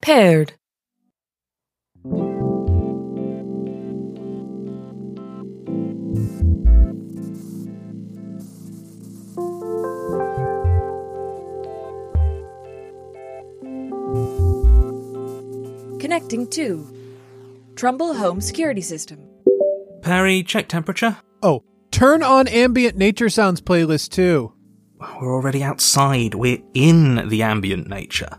Paired. Connecting to Trumbull Home Security System. Perry, check temperature. Oh, turn on ambient nature sounds playlist too. We're already outside. We're in the ambient nature.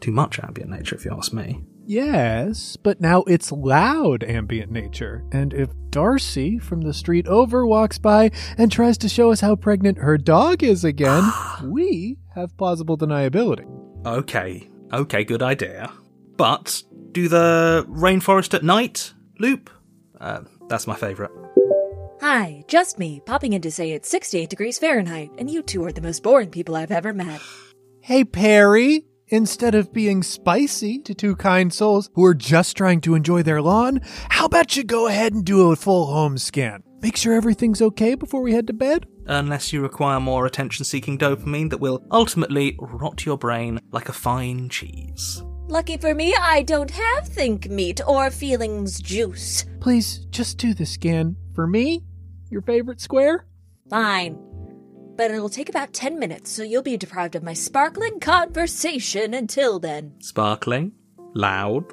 Too much ambient nature, if you ask me. Yes, but now it's loud ambient nature. And if Darcy from the street over walks by and tries to show us how pregnant her dog is again, we have plausible deniability. Okay, okay, good idea. But do the rainforest at night loop? Uh, that's my favourite. Hi, just me, popping in to say it's 68 degrees Fahrenheit, and you two are the most boring people I've ever met. Hey, Perry! Instead of being spicy to two kind souls who are just trying to enjoy their lawn, how about you go ahead and do a full home scan? Make sure everything's okay before we head to bed? Unless you require more attention seeking dopamine that will ultimately rot your brain like a fine cheese. Lucky for me, I don't have think meat or feelings juice. Please, just do the scan. For me? Your favorite square? Fine. But it'll take about 10 minutes, so you'll be deprived of my sparkling conversation until then. Sparkling, loud,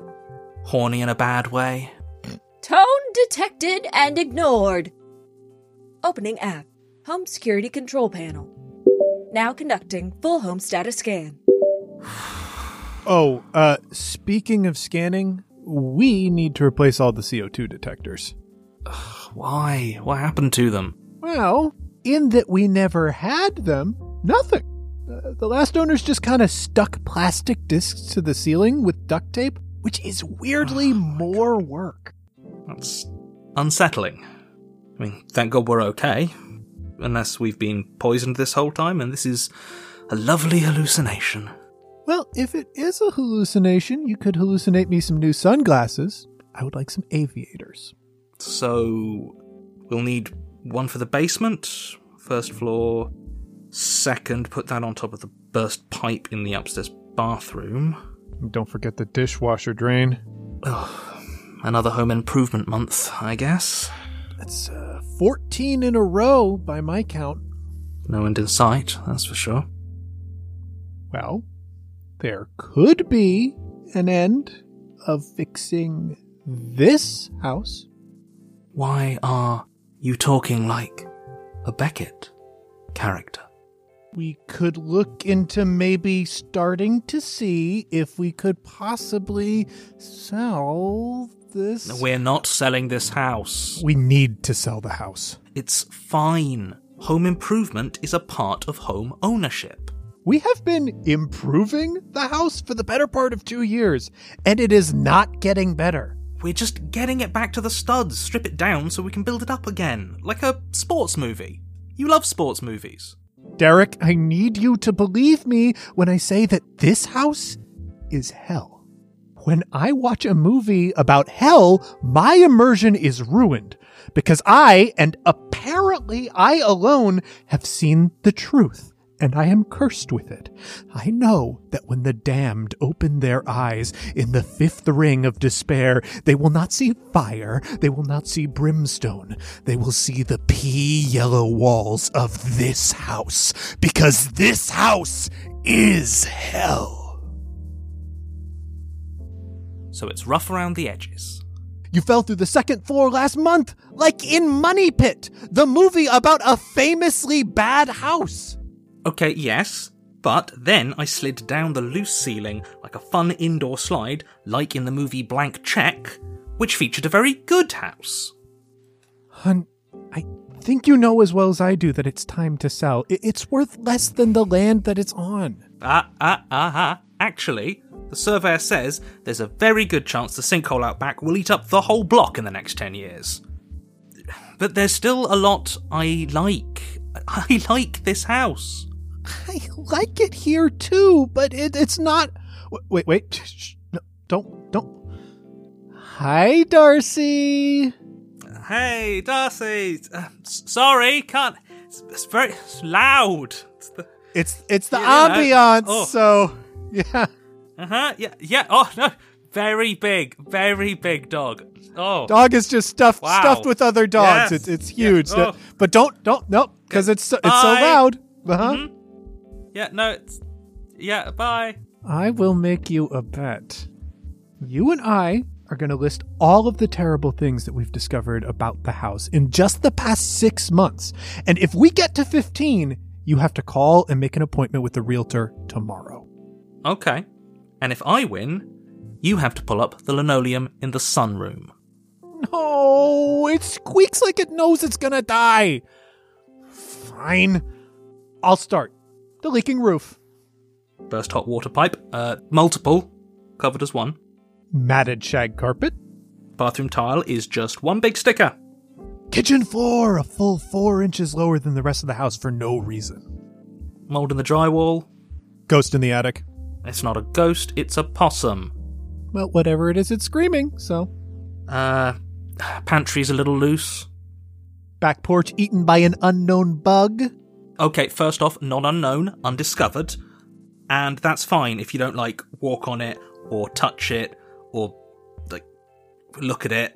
horny in a bad way. Tone detected and ignored. Opening app. Home security control panel. Now conducting full home status scan. Oh, uh, speaking of scanning, we need to replace all the CO2 detectors. Why? What happened to them? Well, in that we never had them, nothing. Uh, the last owners just kind of stuck plastic discs to the ceiling with duct tape, which is weirdly Oh more work. That's unsettling. I mean, thank God we're okay. Unless we've been poisoned this whole time and this is a lovely hallucination. Well, if it is a hallucination, you could hallucinate me some new sunglasses. I would like some aviators. So, we'll need one for the basement, first floor. Second, put that on top of the burst pipe in the upstairs bathroom. Don't forget the dishwasher drain. Ugh, another home improvement month, I guess. That's uh, 14 in a row by my count. No end in sight, that's for sure. Well, there could be an end of fixing this house. Why are you talking like a Beckett character? We could look into maybe starting to see if we could possibly sell this. We're not selling this house. We need to sell the house. It's fine. Home improvement is a part of home ownership. We have been improving the house for the better part of two years, and it is not getting better. We're just getting it back to the studs, strip it down so we can build it up again, like a sports movie. You love sports movies. Derek, I need you to believe me when I say that this house is hell. When I watch a movie about hell, my immersion is ruined because I, and apparently I alone, have seen the truth. And I am cursed with it. I know that when the damned open their eyes in the fifth ring of despair, they will not see fire, they will not see brimstone, they will see the pea yellow walls of this house, because this house is hell. So it's rough around the edges. You fell through the second floor last month, like in Money Pit, the movie about a famously bad house. Okay, yes, but then I slid down the loose ceiling like a fun indoor slide, like in the movie Blank Check, which featured a very good house. Hun, I think you know as well as I do that it's time to sell. It's worth less than the land that it's on. Ah, ah, ah, ah. Actually, the surveyor says there's a very good chance the sinkhole out back will eat up the whole block in the next 10 years. But there's still a lot I like. I like this house. I like it here too, but it, it's not. Wait, wait. Shh, shh. No, don't, don't. Hi, Darcy. Hey, Darcy. Uh, sorry, can't. It's, it's very it's loud. It's the, It's it's the ambiance. oh. So yeah, Uh huh. Yeah. Yeah. Oh no. Very big. Very big dog. Oh. Dog is just stuffed Wow. stuffed with other dogs. Yes. It's it's huge. Yeah. Oh. But don't don't no because it's so, it's so loud. Uh-huh. Mhm. Yeah. No. It's. Yeah. Bye. I will make you a bet. You and I are going to list all of the terrible things that we've discovered about the house in just the past six months. And if we get to 15, you have to call and make an appointment with the realtor tomorrow. Okay. And if I win, you have to pull up the linoleum in the sunroom. No, it squeaks like it knows it's going to die. Fine. I'll start. The leaking roof, Burst hot water pipe. Uh, multiple. Covered as one. matted shag carpet, Bathroom tile is just one big sticker. kitchen floor a full four inches lower than the rest of the house for no reason. Mold in the drywall. Ghost in the attic. It's not a ghost, it's a possum. Well, whatever it is, it's screaming, so. Uh, pantry's a little loose. Back porch eaten by an unknown bug. Okay, first off, non unknown, undiscovered. And that's fine if you don't, like, walk on it, or touch it, or, like, look at it.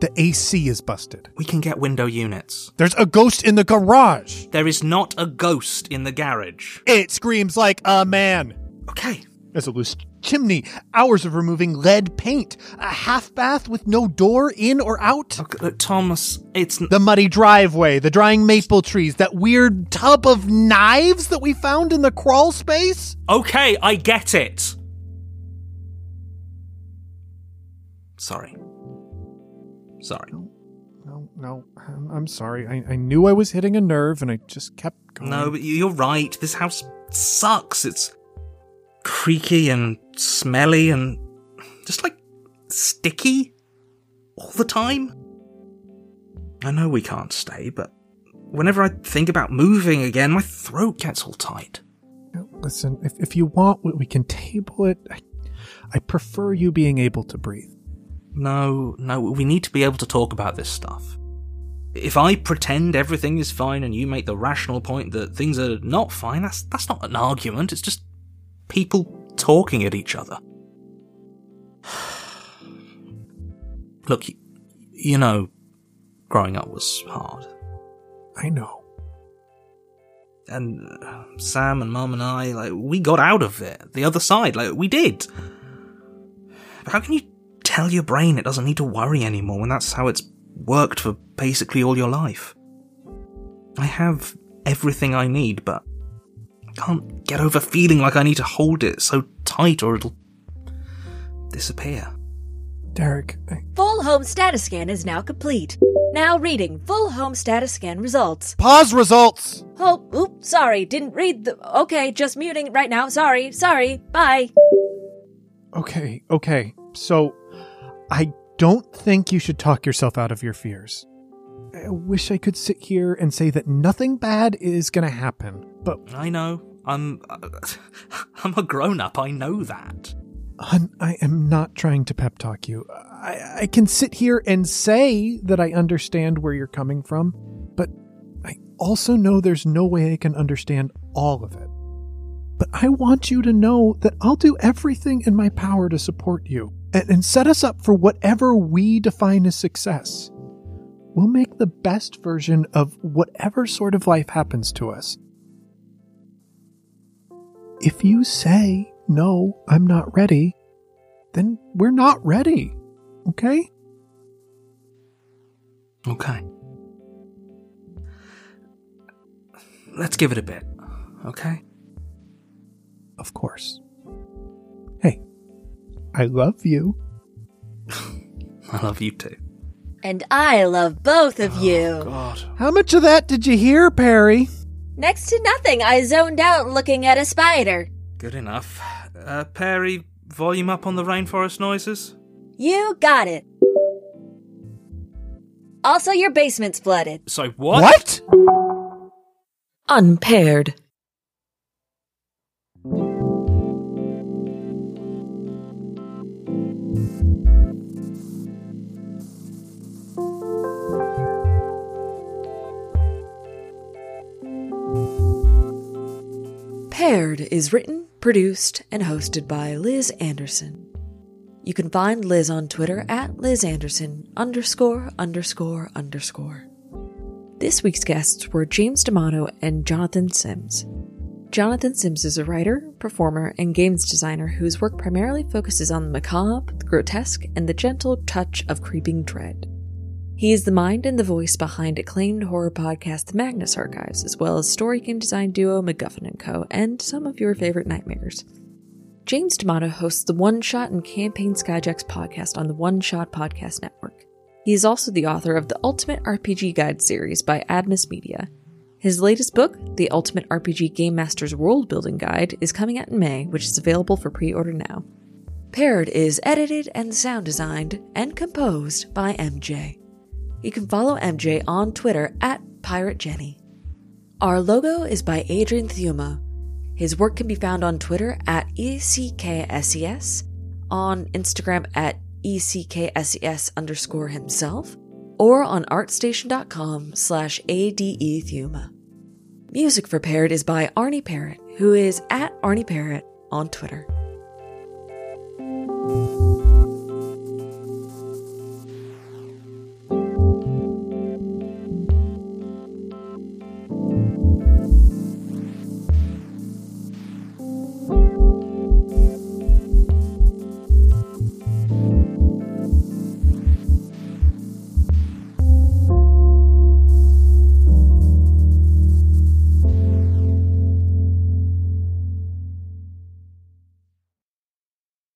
The AC is busted. We can get window units. There's a ghost in the garage. There is not a ghost in the garage. It screams like a man. Okay. There's a loose chimney, hours of removing lead paint, a half bath with no door in or out. okay look, Thomas, it's. n- The muddy driveway, the drying maple trees, that weird tub of knives that we found in the crawl space. Okay, I get it. Sorry. Sorry. No, no, I'm, I'm sorry. I, I knew I was hitting a nerve and I just kept going. No, but you're right. This house sucks. It's creaky and smelly and just like sticky all the time. I know we can't stay, but whenever I think about moving again, my throat gets all tight. Listen, if, if you want, we can table it. I, I prefer you being able to breathe. No, no, we need to be able to talk about this stuff. If I pretend everything is fine and you make the rational point that things are not fine, that's that's not an argument. It's just people talking at each other. Look, you, you know, growing up was hard. I know. And uh, Sam and Mum and I, like, we got out of it. The other side, like, we did. But how can you tell your brain it doesn't need to worry anymore when that's how it's worked for basically all your life? I have everything I need, but can't get over feeling like I need to hold it so tight or it'll disappear. Derek, I, Full home status scan is now complete. Now reading full home status scan results. pause results. Oh, oop, sorry, didn't read the. Okay, just muting right now. Sorry, sorry, bye. Okay, okay. So, I don't think you should talk yourself out of your fears. I wish I could sit here and say that nothing bad is going to happen, but I know. I'm. I'm a grown up, I know that. Hun, I am not trying to pep talk you. I, I can sit here and say that I understand where you're coming from, but I also know there's no way I can understand all of it. But I want you to know that I'll do everything in my power to support you and, and set us up for whatever we define as success. We'll make the best version of whatever sort of life happens to us. If you say, no, I'm not ready, then we're not ready. Okay? Okay. Let's give it a bit, okay? Of course. Hey, I love you. I love you too. And I love both of you. God. How much of that did you hear, Perry? Next to nothing, I zoned out looking at a spider. Good enough. Uh, Perry, volume up on the rainforest noises? You got it. Also, your basement's flooded. So what? Unpaired. Paired is written Produced and hosted by Liz Anderson. You can find Liz on Twitter at Liz Anderson underscore underscore underscore. This week's guests were James D'Amato and Jonathan Sims. Jonathan Sims is a writer, performer, and games designer whose work primarily focuses on the macabre, the grotesque, and the gentle touch of creeping dread. He is the mind and the voice behind acclaimed horror podcast The Magnus Archives, as well as story game design duo MacGuffin & Co., and some of your favorite nightmares. James D'Amato hosts the One Shot and Campaign Skyjacks podcast on the One Shot Podcast Network. He is also the author of the Ultimate RPG Guide series by Adams Media. His latest book, The Ultimate RPG Game Master's World Building Guide, is coming out in May, which is available for pre order now. Paired is edited and sound designed and composed by MJ. You can follow MJ on Twitter at Pirate Jenny. Our logo is by Adrian Thuma. His work can be found on Twitter at ECKSES, on Instagram at ECKSES underscore himself, or on artstation.com slash ADEThuma. Music for Paired is by Arnie Parrot, who is at Arnie Parrot on Twitter.